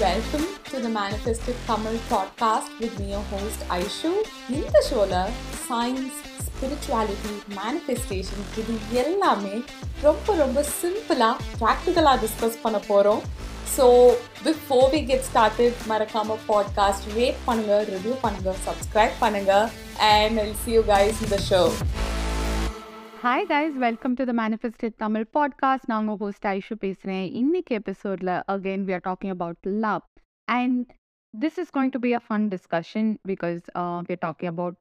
Welcome to the Manifested Tamil podcast with me, your host Aishu. இந்த ஷோல science spirituality manifestation இது எல்லாமே ரொம்ப ரொம்ப சிம்பிளாக ப்ராக்டிக்கலாக டிஸ்கஸ் பண்ண போகிறோம் so before we get started மறக்காம பாட்காஸ்ட் ரேட் பண்ணுங்க ரிவ்யூ பண்ணுங்க சப்ஸ்கிரைப் பண்ணுங்க and I'll see you guys இந்த show hi guys welcome to the manifested Tamil podcast நான் உங்கள் ஹோஸ்ட் ஐஷு பேசுகிறேன் இன்னைக்கு எபிசோடில் again we are talking about love and this is going to be a fun discussion because we are talking about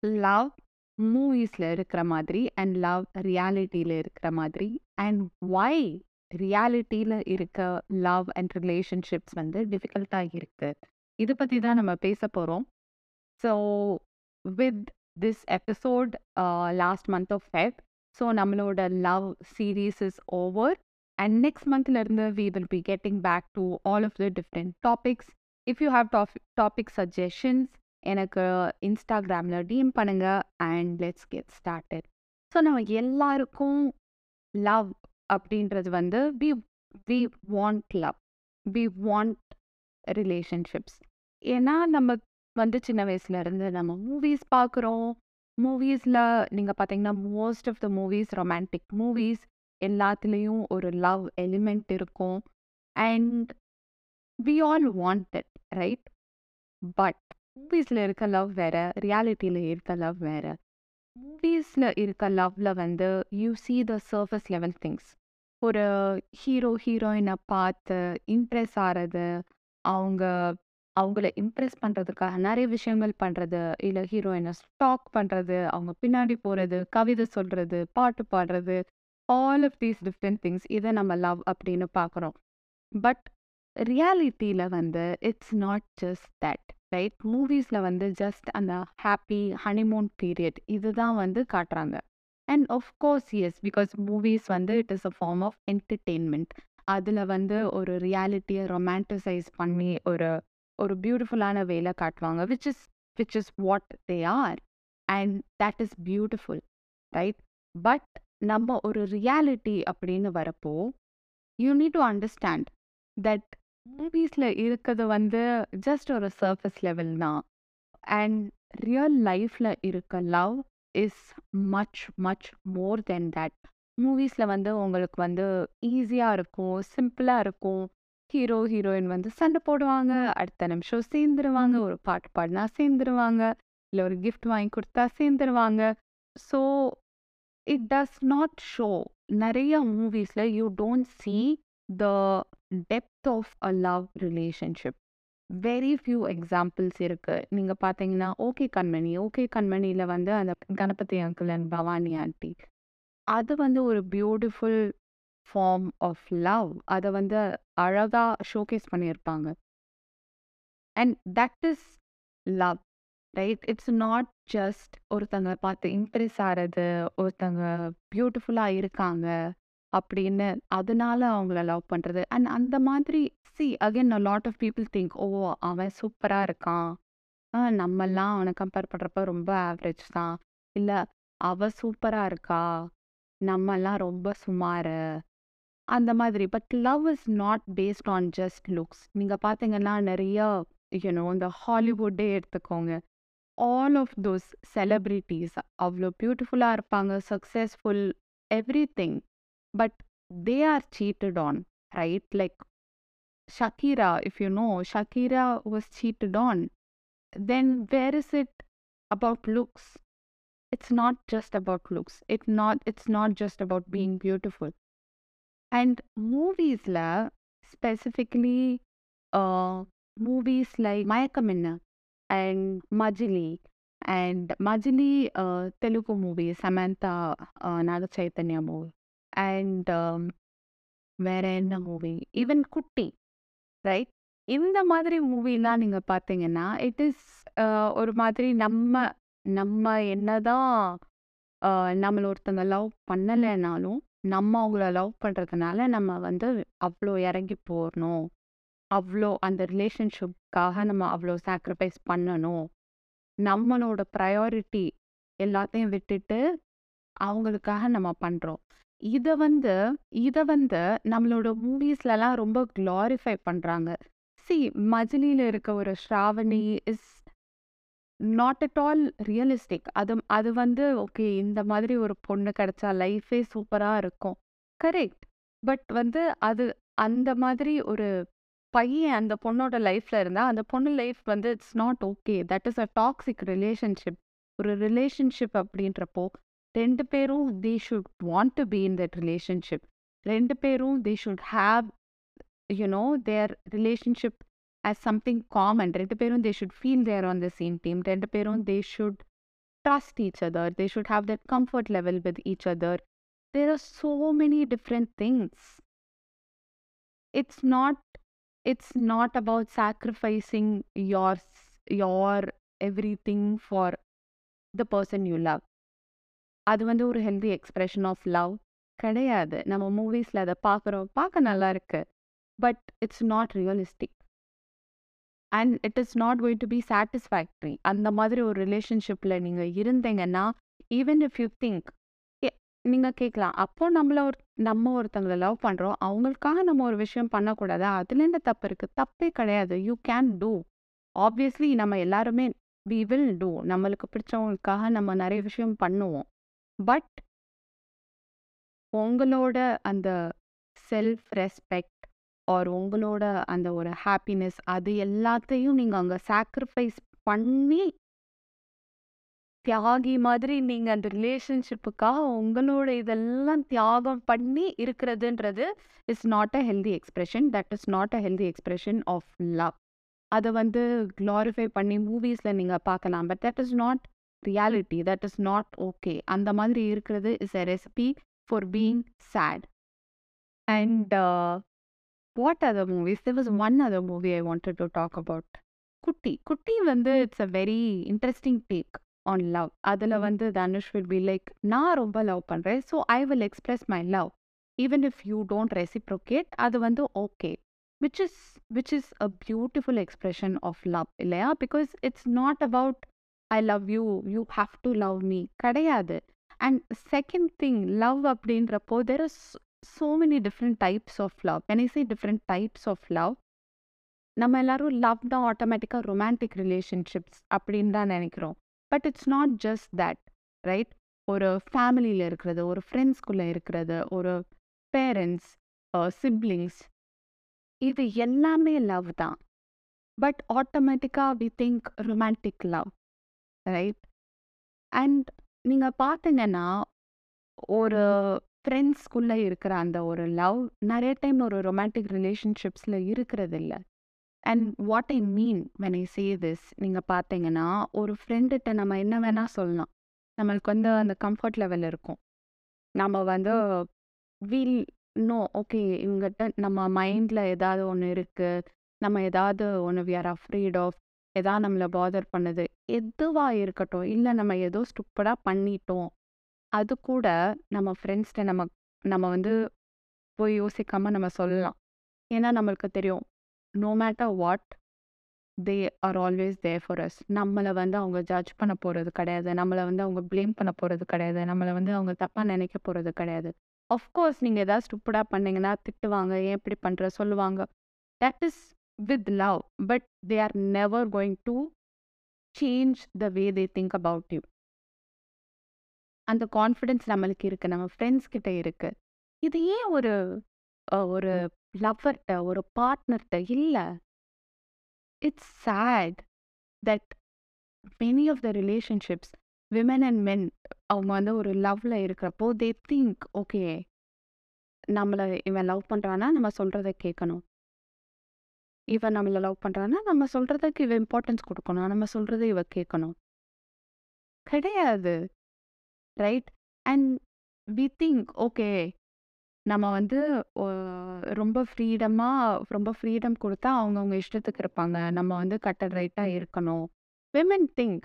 love மூவிஸில் இருக்கிற மாதிரி and love ரியாலிட்டியில் இருக்கிற மாதிரி. And why ரியாலிட்டியில் இருக்க லவ் அண்ட் ரிலேஷன்ஷிப்ஸ் வந்து டிஃபிகல்ட்டாக இருக்குது இதை பற்றி தான் நம்ம பேச போகிறோம் so with this episode last month of Feb so நம்மளோட love series is over and next மந்த்லேருந்து we will be getting back to all of the different topics if you have top- topic suggestions எனக்கு இன்ஸ்டாகிராமில் DM பண்ணுங்க and let's get started so நம்ம எல்லாருக்கும் love அப்படின்றது வந்து we we want love we want relationships ஏன்னா நம்ம வந்து சின்ன வயசுல இருந்து நம்ம மூவிஸ் பார்க்குறோம் மூவிஸில் நீங்கள் பார்த்தீங்கன்னா most of the movies romantic movies எல்லாத்துலேயும் ஒரு லவ் எலிமெண்ட் இருக்கும். And we all want that right but மூவிஸில் இருக்க லவ் வேற ரியாலிட்டியில் இருக்க லவ் வேற. மூவிஸில் இருக்க லவ்வில் வந்து you see the surface level things ஒரு ஹீரோ ஹீரோயினை பார்த்து இம்ப்ரெஸ் ஆகிறது அவங்க அவங்கள இம்ப்ரெஸ் பண்ணுறதுக்காக நிறைய விஷயங்கள் பண்ணுறது இல்லை ஹீரோயினை ஸ்டாக் பண்ணுறது அவங்க பின்னாடி போகிறது கவிதை சொல்கிறது பாட்டு பாடுறது all of these different things இதை நம்ம லவ் அப்படின்னு பார்க்குறோம். பட் ரியாலிட்டியில் வந்து it's not just that right மூவிஸில் வந்து ஜஸ்ட் அந்த ஹாப்பி ஹனிமூன் பீரியட் இதுதான் வந்து காட்டுறாங்க. And of course yes because movies வந்து it is a form of entertainment அதில் வந்து ஒரு ரியாலிட்டியை ரொமான்டிசைஸ் பண்ணி ஒரு ஒரு பியூட்டிஃபுல்லான வேலை காட்டுவாங்க which is which is what they are and that is beautiful right but நம்ம ஒரு ரியாலிட்டி அப்படின்னு வரப்போ you need to understand that மூவிஸில் இருக்கிறது வந்து ஜஸ்ட் ஒரு சர்ஃபஸ் லெவல் தான். அண்ட் ரியல் லைஃப்பில் இருக்க love is much much more then that மூவிஸில் வந்து உங்களுக்கு வந்து ஈஸியாக இருக்கும் சிம்பிளாக இருக்கும். ஹீரோ ஹீரோயின் வந்து சண்டை போடுவாங்க. அடுத்த நிமிஷம் சேர்ந்துருவாங்க. ஒரு பாட்டு பாடினா சேர்ந்துருவாங்க. இல்லை ஒரு கிஃப்ட் வாங்கி கொடுத்தா சேர்ந்துருவாங்க. So it does not show நிறைய மூவிஸில் you don't see the depth of a love relationship very few examples இருக்குது நீங்கள் பார்த்தீங்கன்னா ஓகே கண்மணி. ஓகே கண்மணியில் வந்து அந்த Ganapathi uncle and Bhavani aunty அது வந்து ஒரு பியூட்டிஃபுல் ஃபார்ம் ஆஃப் லவ் அதை வந்து அழகாக ஷோகேஸ் பண்ணியிருப்பாங்க. And that is love right it's not just ஒருத்தங்க பார்த்து இம்ப்ரெஸ் ஆகிறது ஒருத்தங்க பியூட்டிஃபுல்லாக இருக்காங்க அப்படின்னு அதனால அவங்கள லவ் பண்ணுறது அண்ட் அந்த மாதிரி see again lot of people think oh அவன் சூப்பராக இருக்கான். நம்மெல்லாம் அவனை கம்பேர் பண்ணுறப்ப ரொம்ப ஆவரேஜ் தான். இல்லை அவ சூப்பராக இருக்கா? நம்மெல்லாம் ரொம்ப சுமார். அந்த மாதிரி. But love is not based on just looks நீங்கள் பார்த்தீங்கன்னா நிறைய யூனோ இந்த ஹாலிவுட்டே எடுத்துக்கோங்க. ஆல் ஆஃப் தோஸ் செலிப்ரிட்டிஸ் அவ்வளோ பியூட்டிஃபுல்லாக இருப்பாங்க successful everything but they are cheated on right like Shakira if you know Shakira was cheated on then where is it about looks it's not just about looks. It not it's not just about being beautiful. And மூவீஸ்ல specifically movies like Mayakkam Enna and Majili and Majili Telugu movie Samantha Naga Chaitanya movie and வேற என்ன movie even Kutty right இந்த மாதிரி மூவிலாம் நீங்கள் பார்த்தீங்கன்னா it is ஒரு மாதிரி நம்ம நம்ம என்னதான் நம்மள ஒருத்தங்க லவ் பண்ணலைனாலும் நம்ம அவங்கள லவ் பண்ணுறதுனால நம்ம வந்து அவ்வளோ இறங்கி போகணும் அவ்வளோ அந்த ரிலேஷன்ஷிப்காக நம்ம அவ்வளோ சாக்ரிஃபைஸ் பண்ணணும். நம்மளோட ப்ரையாரிட்டி எல்லாத்தையும் விட்டுட்டு அவங்களுக்காக நம்ம பண்ணுறோம் இத வந்து இத வந்து நம்மளோட மூவிஸ்லலாம் ரொம்ப குளோரிஃபை பண்றாங்க. சி மஜிலியில் இருக்க ஒரு Sravani is not at all realistic அது அது வந்து ஓகே இந்த மாதிரி ஒரு பொண்ணு கிடைச்சா லைஃபே சூப்பராக இருக்கும். கரெக்ட் பட் வந்து அது அந்த மாதிரி ஒரு பையன் அந்த பொண்ணோட லைஃப்ல இருந்தா அந்த பொண்ணு லைஃப் வந்து it's not okay that is a toxic relationship ஒரு ரிலேஷன்ஷிப் அப்படின்றப்போ ரெண்டு பேரும் they should want to be in that relationship ரெண்டு பேரும் they should have you know their relationship as something common ரெண்டு பேரும் they should feel they are on the same team ரெண்டு பேரும் they should trust each other they should have that comfort level with each other there are so many different things it's not it's not about sacrificing your your everything for the person you love அது வந்து ஒரு healthy expression of love கிடையாது நம்ம மூவிஸில் அதை பார்க்குறோம் பார்க்க நல்லா இருக்கு but it's not realistic and it is not going to be satisfactory அந்த மாதிரி ஒரு ரிலேஷன்ஷிப்பில் நீங்கள் இருந்தீங்கன்னா ஈவன் இஃப் யூ திங்க் நீங்கள் கேட்கலாம் அப்போ நம்மள ஒரு நம்ம ஒருத்தங்களை லவ் பண்ணுறோம் அவங்களுக்காக நம்ம ஒரு விஷயம் பண்ணக்கூடாது. அதுல என்ன தப்பு இருக்குது தப்பே கிடையாது. யூ கேன் டூ ஆப்வியஸ்லி நம்ம எல்லாருமே வி வில் டூ நம்மளுக்கு பிடிச்சவங்களுக்காக நம்ம நிறைய விஷயம் பண்ணுவோம். பட் உங்களோட அந்த செல்ஃப் ரெஸ்பெக்ட் ஆர் உங்களோட அந்த ஒரு ஹாப்பினஸ் அது எல்லாத்தையும் நீங்கள் அங்கே சாக்ரிஃபைஸ் பண்ணி தியாகி மாதிரி நீங்கள் அந்த ரிலேஷன்ஷிப்புக்காக உங்களோட இதெல்லாம் தியாகம் பண்ணி இருக்கிறதுன்றது is not a healthy expression that is not a healthy expression of love அதை வந்து க்ளாரிஃபை பண்ணி மூவிஸில் நீங்கள் பார்க்கலாம். But that is not reality that is not okay அந்த மாதிரி இருக்கிறது is a recipe for being sad and what other movies there was one other movie I wanted to talk about Kutty Kutty வந்து it's a very interesting take on love அதில் வந்து Dhanush will be like நான் ரொம்ப love பண்ணுறேன் so I will express my love even if you don't reciprocate அது வந்து okay which is which is a beautiful expression of love இல்லையா? Because it's not about I love you you have to love me கிடையாது. And second thing love அப்படின்றப்போ there is so many different types of love When different types of love நம்ம எல்லாரும் love தான் ஆட்டோமேட்டிக்காக romantic relationships அப்படின்னு தான் நினைக்கிறோம். But it's not just that right ஒரு ஃபேமிலியில் இருக்கிறது ஒரு ஃப்ரெண்ட்ஸ்குள்ளே இருக்கிறது ஒரு பேரண்ட்ஸ் சிப்ளிங்ஸ் இது எல்லாமே லவ் தான். பட் ஆட்டோமேட்டிக்காக we think romantic love right and நீங்கள் பார்த்தீங்கன்னா ஒரு ஃப்ரெண்ட்ஸ்குள்ளே இருக்கிற அந்த ஒரு லவ் நிறைய டைம் ஒரு ரொமான்டிக் ரிலேஷன்ஷிப்ஸில் இருக்கிறது இல்லை and what I mean when I say this நீங்கள் பார்த்தீங்கன்னா ஒரு ஃப்ரெண்டுகிட்ட நம்ம என்ன வேணால் சொல்லலாம். நம்மளுக்கு வந்து அந்த கம்ஃபர்ட் லெவல் இருக்கும். நம்ம வந்து வீல் நோ ஓகே இவங்ககிட்ட நம்ம மைண்டில் ஏதாவது ஒன்று இருக்குது நம்ம ஏதாவது ஒன்று வி ஆர் அஃப்ரீட் ஆஃப் ஏதாவது நம்மளை பாதர் பண்ணுது. எதுவாக இருக்கட்டும் இல்லை நம்ம ஏதோ ஸ்டுப்படாக பண்ணிட்டோம். அது கூட நம்ம ஃப்ரெண்ட்ஸ்கிட்ட நம்ம நம்ம வந்து போய் யோசிக்காம நம்ம சொல்லலாம். ஏன்னா நம்மளுக்கு தெரியும் no matter what they are always there for us நம்மளை வந்து அவங்க ஜட்ஜ் பண்ண போகிறது கிடையாது. நம்மளை வந்து அவங்க ப்ளேம் பண்ண போகிறது கிடையாது. நம்மளை வந்து அவங்க தப்பாக நினைக்க போகிறது கிடையாது. ஆஃப்கோர்ஸ் நீங்கள் ஏதாவது ஸ்டுப்படாக பண்ணீங்கன்னா திட்டுவாங்க ஏன் இப்படி பண்ணுற சொல்லுவாங்க. That is with love but they are never going to change the way they think about you அந்த கான்ஃபிடென்ஸ் நம்மளுக்கு இருக்குது நம்ம ஃப்ரெண்ட்ஸ் கிட்ட இருக்குது இது ஏன் ஒரு ஒரு லவ்வர்கிட்ட ஒரு பார்ட்னர்கிட்ட இல்லை? It's sad that many of the relationships women and men அவங்க வந்து ஒரு லவ்வில் இருக்கிறப்போ தே திங்க் ஓகே நம்மளை இவன் லவ் பண்ணுறான்னா நம்ம சொல்கிறத கேட்கணும் இவன் நம்மளை லவ் பண்ணுறான்னா நம்ம சொல்கிறதுக்கு இவன் இம்பார்ட்டன்ஸ் கொடுக்கணும். நம்ம சொல்கிறத இவ கேட்கணும் கிடையாது. Right? And we think okay நம்ம வந்து ரொம்ப ஃப்ரீடமாக ரொம்ப ஃப்ரீடம் கொடுத்தா அவங்கவுங்க இஷ்டத்துக்கு இருப்பாங்க. நம்ம வந்து கட்டட் ரைட்டாக இருக்கணும். Women think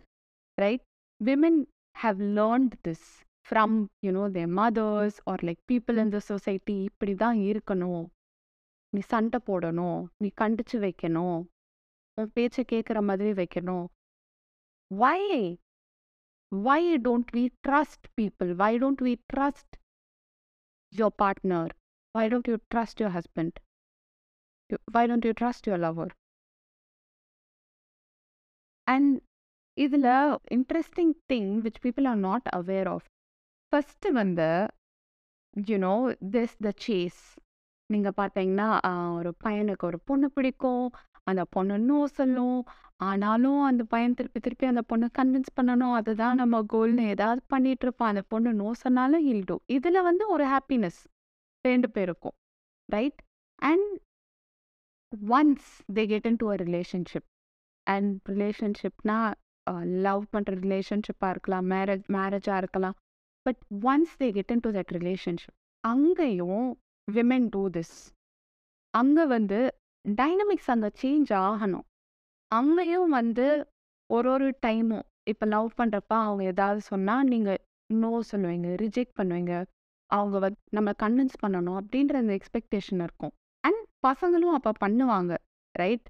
right? Women have learned this from you know they mothers are like people in the society இப்படி தான் இருக்கணும். நீ சண்டை போடணும். நீ கண்டிச்சு வைக்கணும். உன் பேச்சை கேட்குற மாதிரி வைக்கணும். Why why don't we trust people why don't we trust your partner why don't you trust your husband why don't you trust your lover And இதில் interesting thing which people are not aware of first வந்து you know this the chase நீங்கள் பார்த்தீங்கன்னா ஒரு பையனுக்கு ஒரு பொண்ணு பிடிக்கும் அந்த பொண்ணு நோ சொல்லும். ஆனாலும் அந்த பையன் திருப்பி திருப்பி அந்த பொண்ணை கன்வின்ஸ் பண்ணணும். அதுதான் நம்ம கோல்னு ஏதாவது பண்ணிட்டு இருப்பான். அந்த பொண்ணு நோ சொன்னாலும் இல்டும் இதில் வந்து ஒரு ஹாப்பினஸ் ரெண்டு பேருக்கும் right and once they get into a relationship and ரிலேஷன்ஷிப்னா love பண்ணுற ரிலேஷன்ஷிப்பாக இருக்கலாம் மேரேஜ் மேரேஜாக இருக்கலாம். But once they get into that relationship அங்கேயும் விமென் டூ திஸ் அங்கே வந்து டைனமிக்ஸ் அங்கே சேஞ்ச் ஆகணும். அங்கேயும் வந்து ஒரு ஒரு டைமும் இப்போ லவ் பண்ணுறப்ப அவங்க ஏதாவது சொன்னால் நீங்கள் நோ சொல்லுவீங்க ரிஜெக்ட் பண்ணுவீங்க. அவங்க வந்து நம்ம கன்வின்ஸ் பண்ணணும் அப்படின்ற அந்த எக்ஸ்பெக்டேஷன் இருக்கும். அண்ட் பசங்களும் அப்போ பண்ணுவாங்க right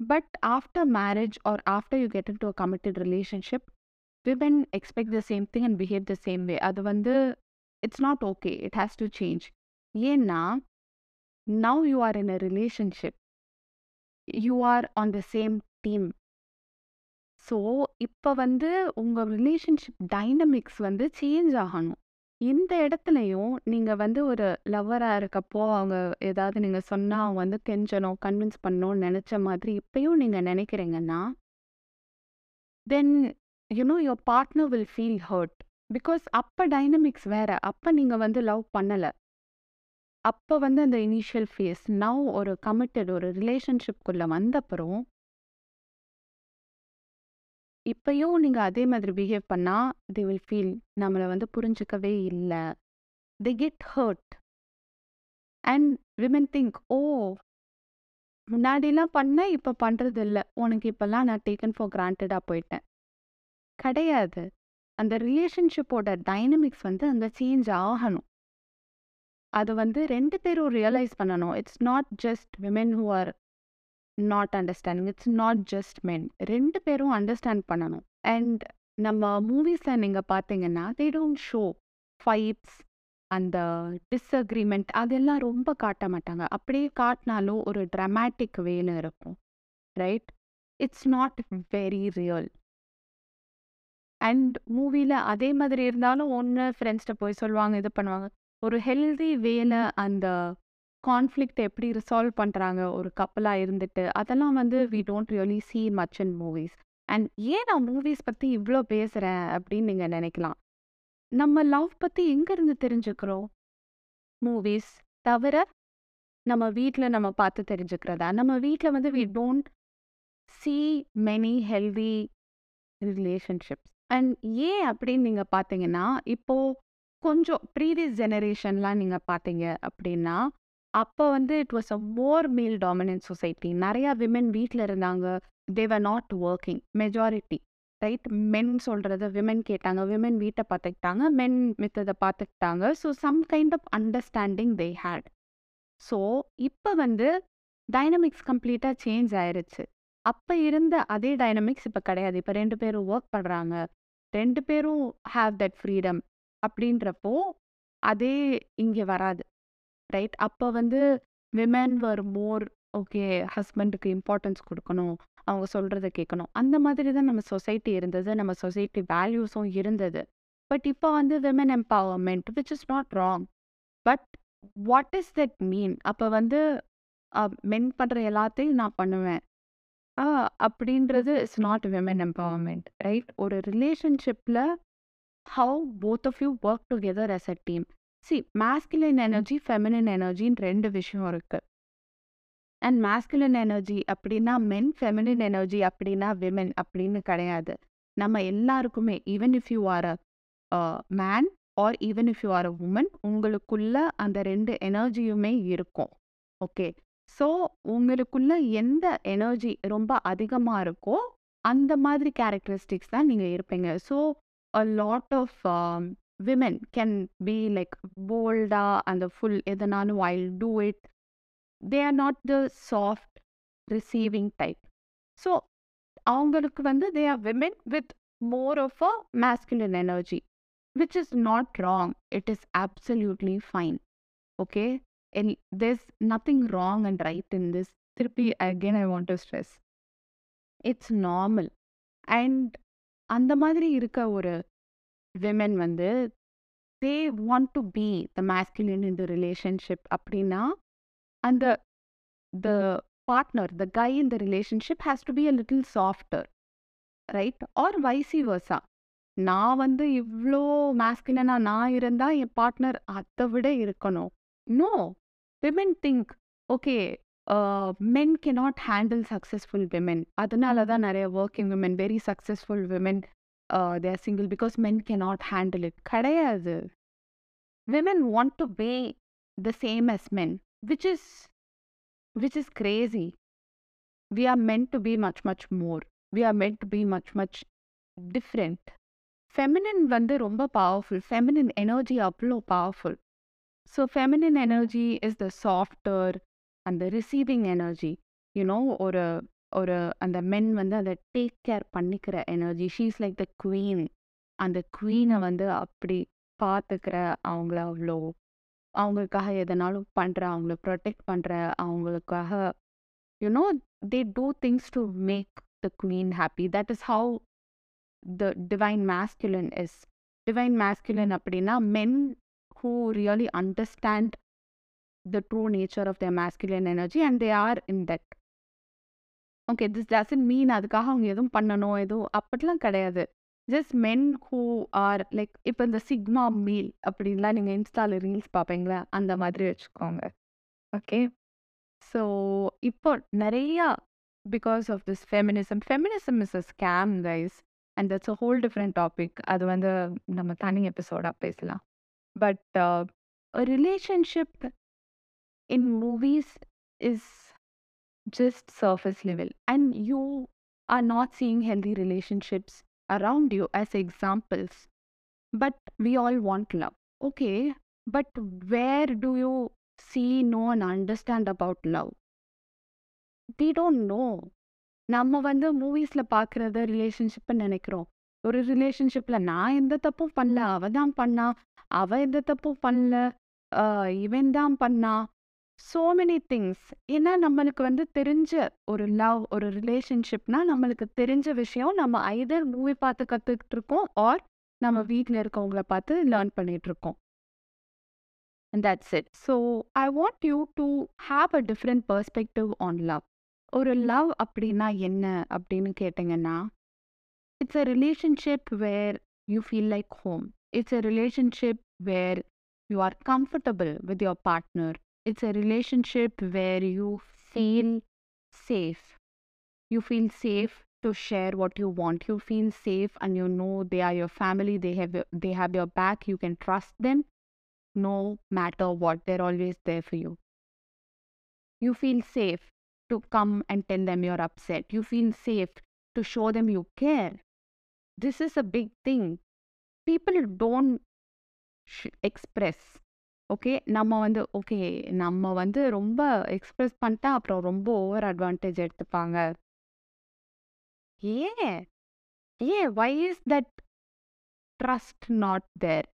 but after marriage or after you get into a committed relationship women expect the same thing and behave the same way அது வந்து it's not okay it has to change ஏன்னா now you are in a relationship you are on the same team so இப்போ வந்து உங்கள் relationship dynamics வந்து change ஆகணும். இந்த இடத்துலையும் நீங்கள் வந்து ஒரு லவ்வராக இருக்கப்போ அவங்க ஏதாவது நீங்கள் சொன்னால் அவங்க வந்து கெஞ்சணும் கன்வின்ஸ் பண்ணணும்னு நினச்ச மாதிரி இப்பயும் நீங்கள் நினைக்கிறீங்கன்னா then you know your partner will feel hurt because அப்போ டைனமிக்ஸ் வேற. அப்போ நீங்கள் வந்து லவ் பண்ணலை. அப்போ வந்து அந்த இனிஷியல் ஃபேஸ் நவ் ஒரு கமிட்டட் ஒரு ரிலேஷன்ஷிப்குள்ளே வந்தப்புறம் இப்பயும் நீங்கள் அதே மாதிரி பிஹேவ் பண்ணால் தே வில் ஃபீல் நம்மளை வந்து புரிஞ்சுக்கவே இல்லை. They get hurt and women think oh முன்னாடிலாம் பண்ண இப்போ பண்ணுறது இல்லை. உனக்கு இப்போல்லாம் நான் டேக்கன் ஃபார் கிராண்டடாக போயிட்டேன். கிடையாது. அந்த ரிலேஷன்ஷிப்போட டைனமிக்ஸ் வந்து அங்கே சேஞ்ச் ஆகணும். அது வந்து ரெண்டு பேரும் ரியலைஸ் பண்ணணும். It's not just women who are not understanding it's not just men ரெண்டு பேரும் அண்டர்ஸ்டாண்ட் பண்ணணும். அண்ட் நம்ம மூவிஸில் நீங்கள் பார்த்தீங்கன்னா தே டோன்ட் ஷோ ஃபைட்ஸ் அந்த டிஸ்அக்ரிமெண்ட் அதெல்லாம் ரொம்ப காட்ட மாட்டாங்க. அப்படியே காட்டினாலும் ஒரு ட்ரமாட்டிக் வேன்னு இருக்கும். Right it's not very real and மூவியில் அதே மாதிரி இருந்தாலும் ஒன்று ஃப்ரெண்ட்ஸ்கிட்ட போய் சொல்லுவாங்க இது பண்ணுவாங்க. ஒரு ஹெல்தி வேல அந்த கான்ஃப்ளிக்ட் எப்படி ரிசால்வ் பண்ணுறாங்க ஒரு கப்பலாக இருந்துட்டு அதெல்லாம் வந்து we don't really see much in movies and ஏன் நான் மூவிஸ் பற்றி இவ்வளோ பேசுகிறேன் அப்படின்னு நீங்கள் நினைக்கலாம். நம்ம லவ் பற்றி எங்கேருந்து தெரிஞ்சுக்கிறோம்? மூவிஸ் தவிர நம்ம வீட்டில் நம்ம பார்த்து தெரிஞ்சுக்கிறதா? நம்ம வீட்டில் வந்து we don't see many healthy relationships and ஏன் அப்படின்னு நீங்கள் பார்த்தீங்கன்னா இப்போது கொஞ்சம் ப்ரீவியஸ் ஜெனரேஷன்லாம் நீங்கள் பார்த்தீங்க அப்படின்னா அப்போ வந்து it was a more male dominant society நிறையா விமென் வீட்டில் இருந்தாங்க. They were not working majority right men சொல்கிறத விமென் கேட்டாங்க. விமென் வீட்டை பார்த்துக்கிட்டாங்க. மென் மித்ததை பார்த்துக்கிட்டாங்க. So some kind of understanding they had so இப்போ வந்து டைனமிக்ஸ் கம்ப்ளீட்டாக சேஞ்ச் ஆயிருச்சு. அப்போ இருந்த அதே டைனமிக்ஸ் இப்போ கிடையாது. இப்போ ரெண்டு பேரும் ஒர்க் பண்ணுறாங்க ரெண்டு பேரும் ஹாவ் தட் ஃப்ரீடம் அப்படின்றப்போ அதே இங்கே வராது. ரைட்? அப்போ வந்து விமென் வர் மோர் ஓகே ஹஸ்பண்டுக்கு இம்பார்ட்டன்ஸ் கொடுக்கணும். அவங்க சொல்கிறத கேட்கணும். அந்த மாதிரி தான் நம்ம சொசைட்டி இருந்தது. நம்ம சொசைட்டி வேல்யூஸும் இருந்தது. பட் இப்போ வந்து women empowerment which is not wrong but what is that mean அப்போ வந்து மென் பண்ணுற எல்லாத்தையும் நான் பண்ணுவேன். ஆ அப்படின்றது it's not women empowerment right ஒரு ரிலேஷன்ஷிப்பில் how both of you work together as a team see masculine energy feminine எனர்ஜின்னு ரெண்டு விஷயம் இருக்கு. அண்ட் மேஸ்குலின் எனர்ஜி அப்படின்னா மென் ஃபெமினின் எனர்ஜி அப்படின்னா விமென் அப்படின்னு கிடையாது. நம்ம எல்லாருக்குமே even if you are a man or even if you are a woman உங்களுக்குள்ள அந்த ரெண்டு எனர்ஜியுமே இருக்கும். ஓகே ஸோ உங்களுக்குள்ள எந்த எனர்ஜி ரொம்ப அதிகமாக இருக்கோ அந்த மாதிரி கேரக்டரிஸ்டிக்ஸ் தான் நீங்கள் இருப்பீங்க. So a lot of women can be like போல்டா அந்த ஃபுல் எதனாலும் I'll do it they are not the soft receiving type so அவங்களுக்கு வந்து they are women with more of a masculine energy which is not wrong it is absolutely fine okay and there's nothing wrong and right in this. திருப்பி again i want to stress. It's normal and அந்த மாதிரி இருக்க ஒரு women வந்து they want to be the masculine in the relationship அப்படின்னா அந்த the partner the guy in the relationship has to be a little softer right or vice versa நான் வந்து இவ்வளோ மேஸ்குலனா நான் இருந்தா என் பார்ட்னர் அதை விட இருக்கணும். No women think okay men cannot handle successful women அதனால தான் நிறைய working women very successful women they're single because men cannot handle it கிடையாது women want to pay the same as men which is which is crazy. We are meant to be much, much more. We are meant to be much, much different. Feminine வந்து ரொம்ப powerful feminine energy அவ்வளோ powerful so feminine energy is the softer அந்த receiving energy you know ஒரு ஒரு அந்த men வந்து அதை take care பண்ணிக்கிற energy she's like the queen அந்த குவீனை வந்து அப்படி பார்த்துக்கிற அவங்கள அவ்வளோ அவங்களுக்காக எதனாலும் பண்ணுற அவங்கள ப்ரொடெக்ட் பண்ணுற அவங்களுக்காக you know they do things to make the queen happy that is how the divine masculine is divine masculine அப்படின்னா men who really understand the true nature of their masculine energy and they are in that okay this doesn't mean அதுக்காக அவங்க எதுவும் பண்ணணும் எதுவும் அப்படிலாம் கிடையாது. Just men who are like இப்போ இந்த சிக்மா மீல் அப்படின்லாம் நீங்கள் இன்ஸ்டாவில் ரீல்ஸ் பார்ப்பீங்களா? அந்த மாதிரி வச்சுக்கோங்க. ஓகே ஸோ இப்போ நிறையா because of this feminism feminism is a scam guys and that's a whole different topic அது வந்து நம்ம தனி எபிசோடாக பேசலாம். But relationship uh, in movies is just surface level and you are not seeing healthy relationships around you as examples but we all want love okay but where do you see know and understand about love they don't know நம்ம வந்து மூவிஸில் பார்க்குறத ரிலேஷன்ஷிப்பை நினைக்கிறோம் ஒரு ரிலேஷன்ஷிப்பில் நான் எந்த தப்பும் பண்ணல அவ தான் பண்ணா அவ எந்த தப்பும் பண்ணல இவன் தான் பண்ணா ஸோ மெனி திங்ஸ் ஏன்னா நம்மளுக்கு வந்து தெரிஞ்ச ஒரு லவ் ஒரு ரிலேஷன்ஷிப்னா நம்மளுக்கு தெரிஞ்ச விஷயம் நம்ம ஐதர் மூவி பார்த்து கற்றுக்கிட்டு இருக்கோம் ஆர் நம்ம வீட்டில் இருக்கவங்கள பார்த்து லேர்ன் பண்ணிட்டு இருக்கோம் and that's it so I want you to have a different perspective on love ஒரு லவ் அப்படின்னா என்ன அப்படின்னு கேட்டிங்கன்னா it's a relationship where you feel like home it's a relationship where you are comfortable with your partner it's a relationship where you feel mm-hmm. safe. You feel safe to share what you want. You feel safe and you know they are your family, they have your, they have your back, you can trust them no matter what. They're always there for you. You feel safe to come and tell them you're upset. You feel safe to show them you care. This is a big thing. People don't sh- express okay நம்ம வந்து okay நம்ம வந்து ரொம்ப express பண்ணிட்டா அப்புறம் ரொம்ப over advantage எடுத்துப்பாங்க. ஏன்? ஏன்? Why is that trust not there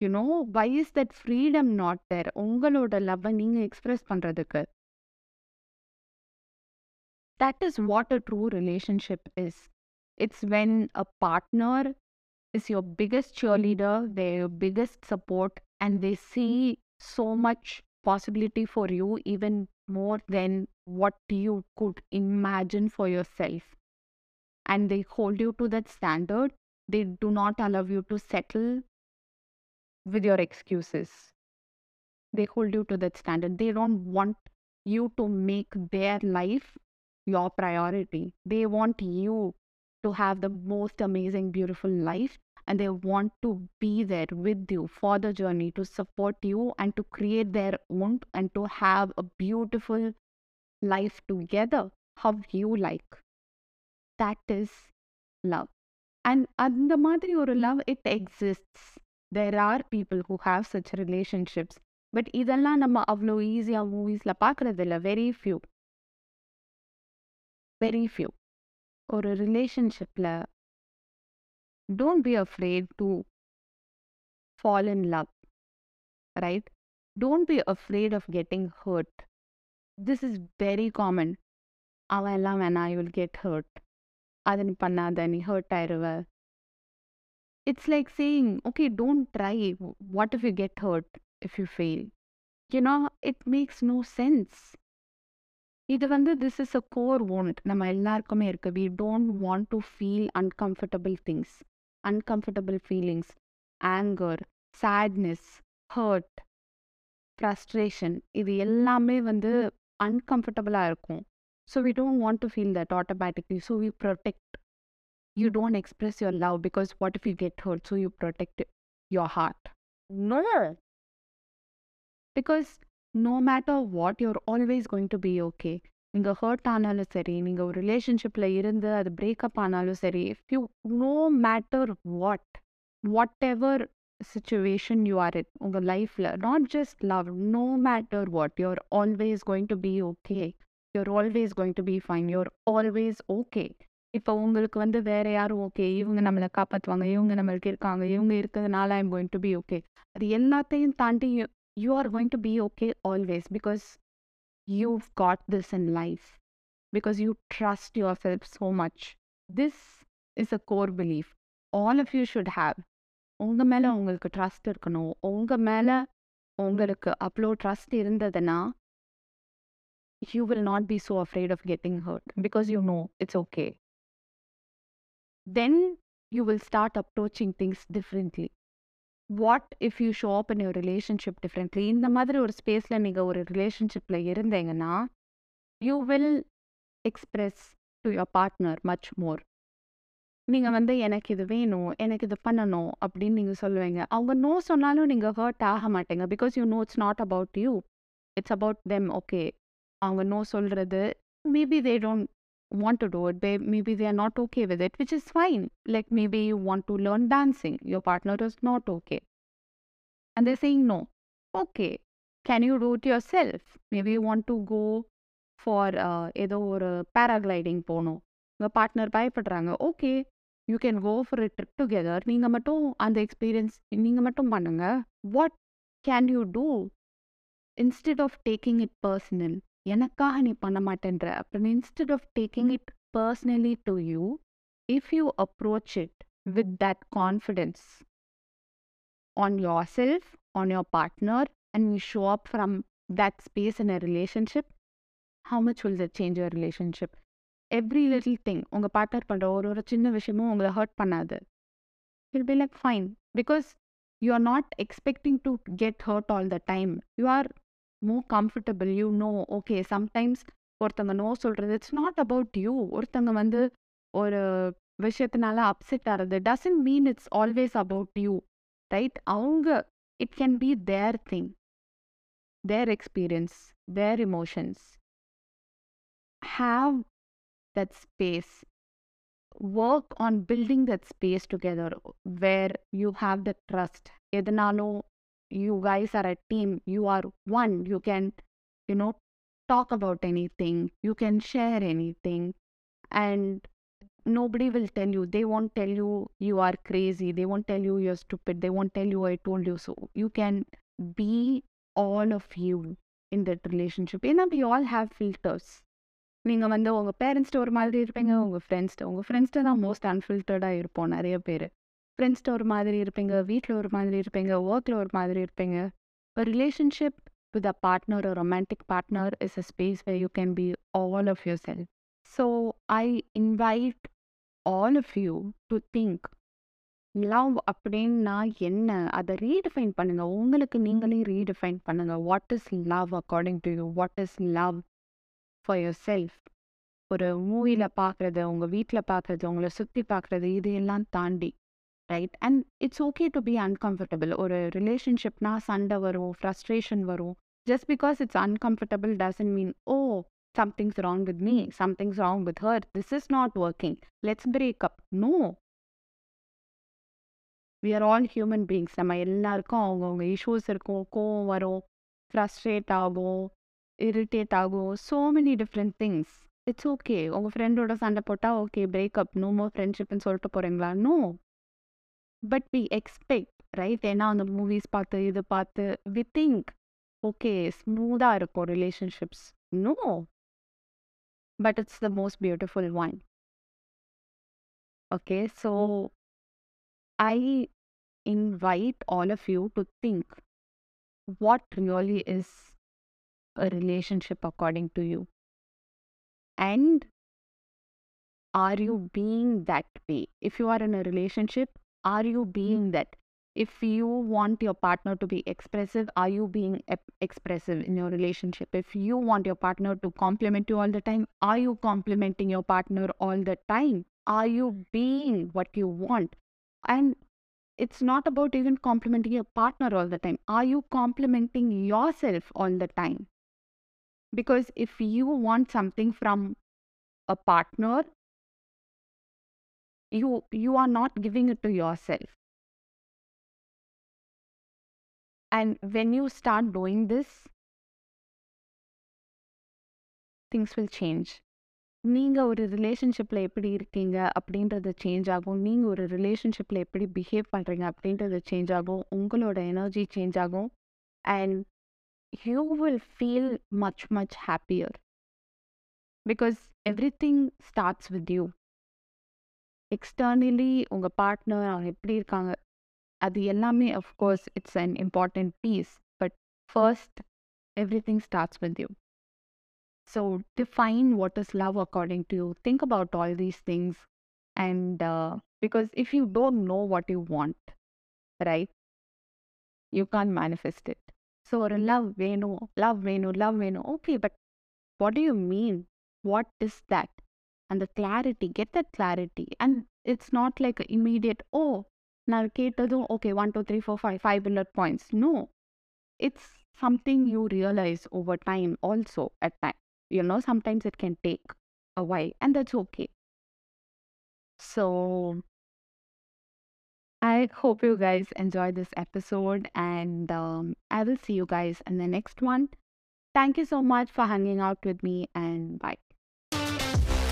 you know why is that freedom not there உங்களோட லவ்வை நீங்கள் எக்ஸ்பிரஸ் பண்ணுறதுக்கு that is what a true relationship is it's when a partner is biggest cheerleader they're your biggest support and they see so much possibility for you, even more than what you could imagine for yourself. And they hold you to that standard. They do not allow you to settle with your excuses. They hold you to that standard. They don't want you to make their life your priority. They want you to have the most amazing, beautiful life and they want to be there with you for the journey to support you and to create their own and to have a beautiful life together how you like that is love and அந்த மாதிரி ஒரு love it exists there are people who have such relationships but இதெல்லாம் நம்ம அவ்வளோ ஈஸியாக மூவிஸில் பார்க்குறது இல்லை very few very few ஒரு ரிலேஷன்ஷிப்பில் don't be afraid to fall in love, right? Don't be afraid of getting hurt. This is very common. அவன் எல்லாம் வேணாம் யூ வில் கெட் ஹர்ட் அது நீ பண்ணாத நீ hurt ஆயிருவ it's like saying okay don't try what if you get hurt if you fail you know it makes no sense இது வந்து this is a core wound நம்ம எல்லாருக்குமே இருக்கு we don't want to feel uncomfortable things uncomfortable feelings anger sadness hurt frustration இது எல்லாமே வந்து அன்கம்ஃபர்டபுளாக இருக்கும் so we don't want to feel that automatically so we protect you don't express your love because what if you get hurt so you protect your heart no because no matter what you're always going to be okay நீங்கள் hurt ஆனாலும் சரி நீங்கள் ஒரு ரிலேஷன்ஷிப்பில் இருந்து அது breakup ஆனாலும் சரி if you no matter what whatever situation you are it உங்கள் லைஃப்பில் not just love no matter what you're always going to be okay you're always going to be fine you're always okay இப்போ உங்களுக்கு வந்து வேற யாரும் okay இவங்க நம்மளை காப்பாற்றுவாங்க இவங்க நம்மளுக்கு இருக்காங்க இவங்க இருக்கிறதுனால I'm going to be okay அது எல்லாத்தையும் தாண்டி you are going to be okay always because you got this in life because you trust yourself so much this is a core belief all of you should have உங்கள் மேலே உங்களுக்கு trust இருக்கணும். உங்கள் மேலே உங்களுக்கு அவ்வளோ ட்ரஸ்ட் இருந்ததுன்னா you will not be so afraid of getting hurt because you know it's okay then you will start approaching things differently. What if you show up in your relationship differently இந்த மாதிரி ஒரு ஸ்பேஸில் நீங்கள் ஒரு ரிலேஷன்ஷிப்பில் இருந்தீங்கன்னா you will express to your partner much more நீங்கள் வந்து எனக்கு இது வேணும் எனக்கு இது பண்ணணும் அப்படின்னு நீங்கள் சொல்லுவீங்க. அவங்க நோ சொன்னாலும் நீங்கள் ஹர்ட் ஆக மாட்டீங்க because you know it's not about you it's about them okay அவங்க நோ சொல்கிறது maybe they don't want to do it, they, maybe they are not okay with it, which is fine. Like maybe you want to learn dancing, your partner is not okay. And they're saying no. Okay, can you do it yourself? Maybe you want to go for uh, ஏதோ ஒரு paragliding போகணும் உங்கள் partner பயப்படுறாங்க okay you can go for a trip together நீங்கள் மட்டும் அந்த experience நீங்கள் மட்டும் பண்ணுங்க what can you do instead of taking it personal எனக்காக நீ பண்ண மாட்டேன்ற. அப்படின்னு instead of taking it personally to you if you approach it with that confidence on yourself on your partner and you show up from that space in a relationship how much will that change your relationship every little thing உங்கள் partner பண்ணுற ஒரு ஒரு சின்ன விஷயமும் உங்களை hurt பண்ணாது. Will be like fine because you are not expecting to get hurt all the time you are more comfortable you know okay sometimes ஒருத்தவங்க no சொல்கிறது இட்ஸ் நாட் அபவுட் யூ ஒருத்தவங்க வந்து ஒரு விஷயத்தினால அப்செட் ஆகிறது doesn't mean it's always about you right அவங்க it can be their thing their experience their emotions have that space work on building that space together where you have the trust எதுனாலும் you guys are a team you are one you can you know talk about anything you can share anything and nobody will tell you they won't tell you you are crazy they won't tell you you're stupid they won't tell you i told you so you can be all of you in that relationship ஏன்னா we all have filters நீங்கள் வந்து உங்கள் பேரண்ட்ஸ்ட்டு ஒரு மாதிரி இருப்பீங்க உங்கள் ஃப்ரெண்ட்ஸ்ட்டு உங்கள் ஃப்ரெண்ட்ஸ்ட்டு தான் மோஸ்ட் அன்ஃபில்டர்டாக இருப்போம் நிறைய பேர் ஃப்ரெண்ட்ஸ்ட்டு ஒரு மாதிரி இருப்பீங்க வீட்டில் ஒரு மாதிரி இருப்பீங்க ஒர்க்கில் ஒரு மாதிரி இருப்பீங்க. ஒரு relationship with a partner romantic partner is a space way you can be all of yourself so I invite all of you to think love அப்படின்னா என்ன? அதை ரீடிஃபைன் பண்ணுங்கள் உங்களுக்கு நீங்களே ரீடிஃபைன் பண்ணுங்கள் what is love according to you what is love for yourself ஒரு மூவியில் பார்க்குறது உங்கள் வீட்டில் பார்க்குறது உங்களை சுற்றி பார்க்குறது இது எல்லாம் தாண்டி. Right and it's okay to be uncomfortable ஒரு ரிலேஷன்ஷிப்னா சண்டை வரும் ஃப்ரஸ்ட்ரேஷன் வரும். Just because it's uncomfortable doesn't mean oh something's wrong with me something's wrong with her this is not working let's break up no we are all human beings நம்ம எல்லாருக்கும் அவங்கவுங்க issues இருக்கும். கோவம் வரும் ஃப்ரஸ்ட்ரேட் ஆகும் irritate ஆகும். So many different things it's okay உங்கள் ஃப்ரெண்டோட சண்டை போட்டால் ஓகே பிரேக்கப் நோ மோர் ஃப்ரெண்ட்ஷிப்னு சொல்லிட்டு போகிறீங்களா no but we expect right ஏன்னா அந்த மூவிஸ் பார்த்து இது பார்த்து வி திங்க் ஓகே ஸ்மூத்தாக இருக்கும் relationships no but it's the most beautiful one. Okay, so I invite all of you to think what really is a relationship according to you. And are you being that way? If you are in a relationship, are you being mm. that? If you want your partner to be expressive, are you being ep- expressive in your relationship? If you want your partner to compliment you all the time, are you complimenting your partner all the time? Are you being what you want? And it's not about even complimenting your partner all the time. Are you complimenting yourself all the time? Because if you want something from a partner, you you are not giving it to yourself. And when you start doing this, things will change. நீங்க ஒரு ரிலேஷன்ஷிப்ல எப்படி இருக்கீங்க அப்படின்றது change ஆகும். நீங்க ஒரு ரிலேஷன்ஷிப்ல எப்படி பிஹேவ் பண்றீங்க அப்படின்றது சேஞ்ச் ஆகும். உங்களோட எனர்ஜி சேஞ்ச் ஆகும். And you will feel much much happier. Because everything starts with you. Externally உங்க பார்ட்னர் அவங்க எப்படி இருக்காங்க அது எல்லாமே of course it's an important piece but first everything starts with you so define what is love according to you think about all these things and because if you don't know what you want right you can't manifest it so ஒரு love வேணும் love வேணும் love வேணும் okay but what do you mean what is that and the clarity get that clarity and it's not like a immediate oh now கேட்டதும் okay one two three four five five bullet points no it's something you realize over time also at time you know sometimes it can take a while and that's okay so I hope you guys enjoy this episode and um, I will see you guys in the next one. Thank you so much for hanging out with me and bye.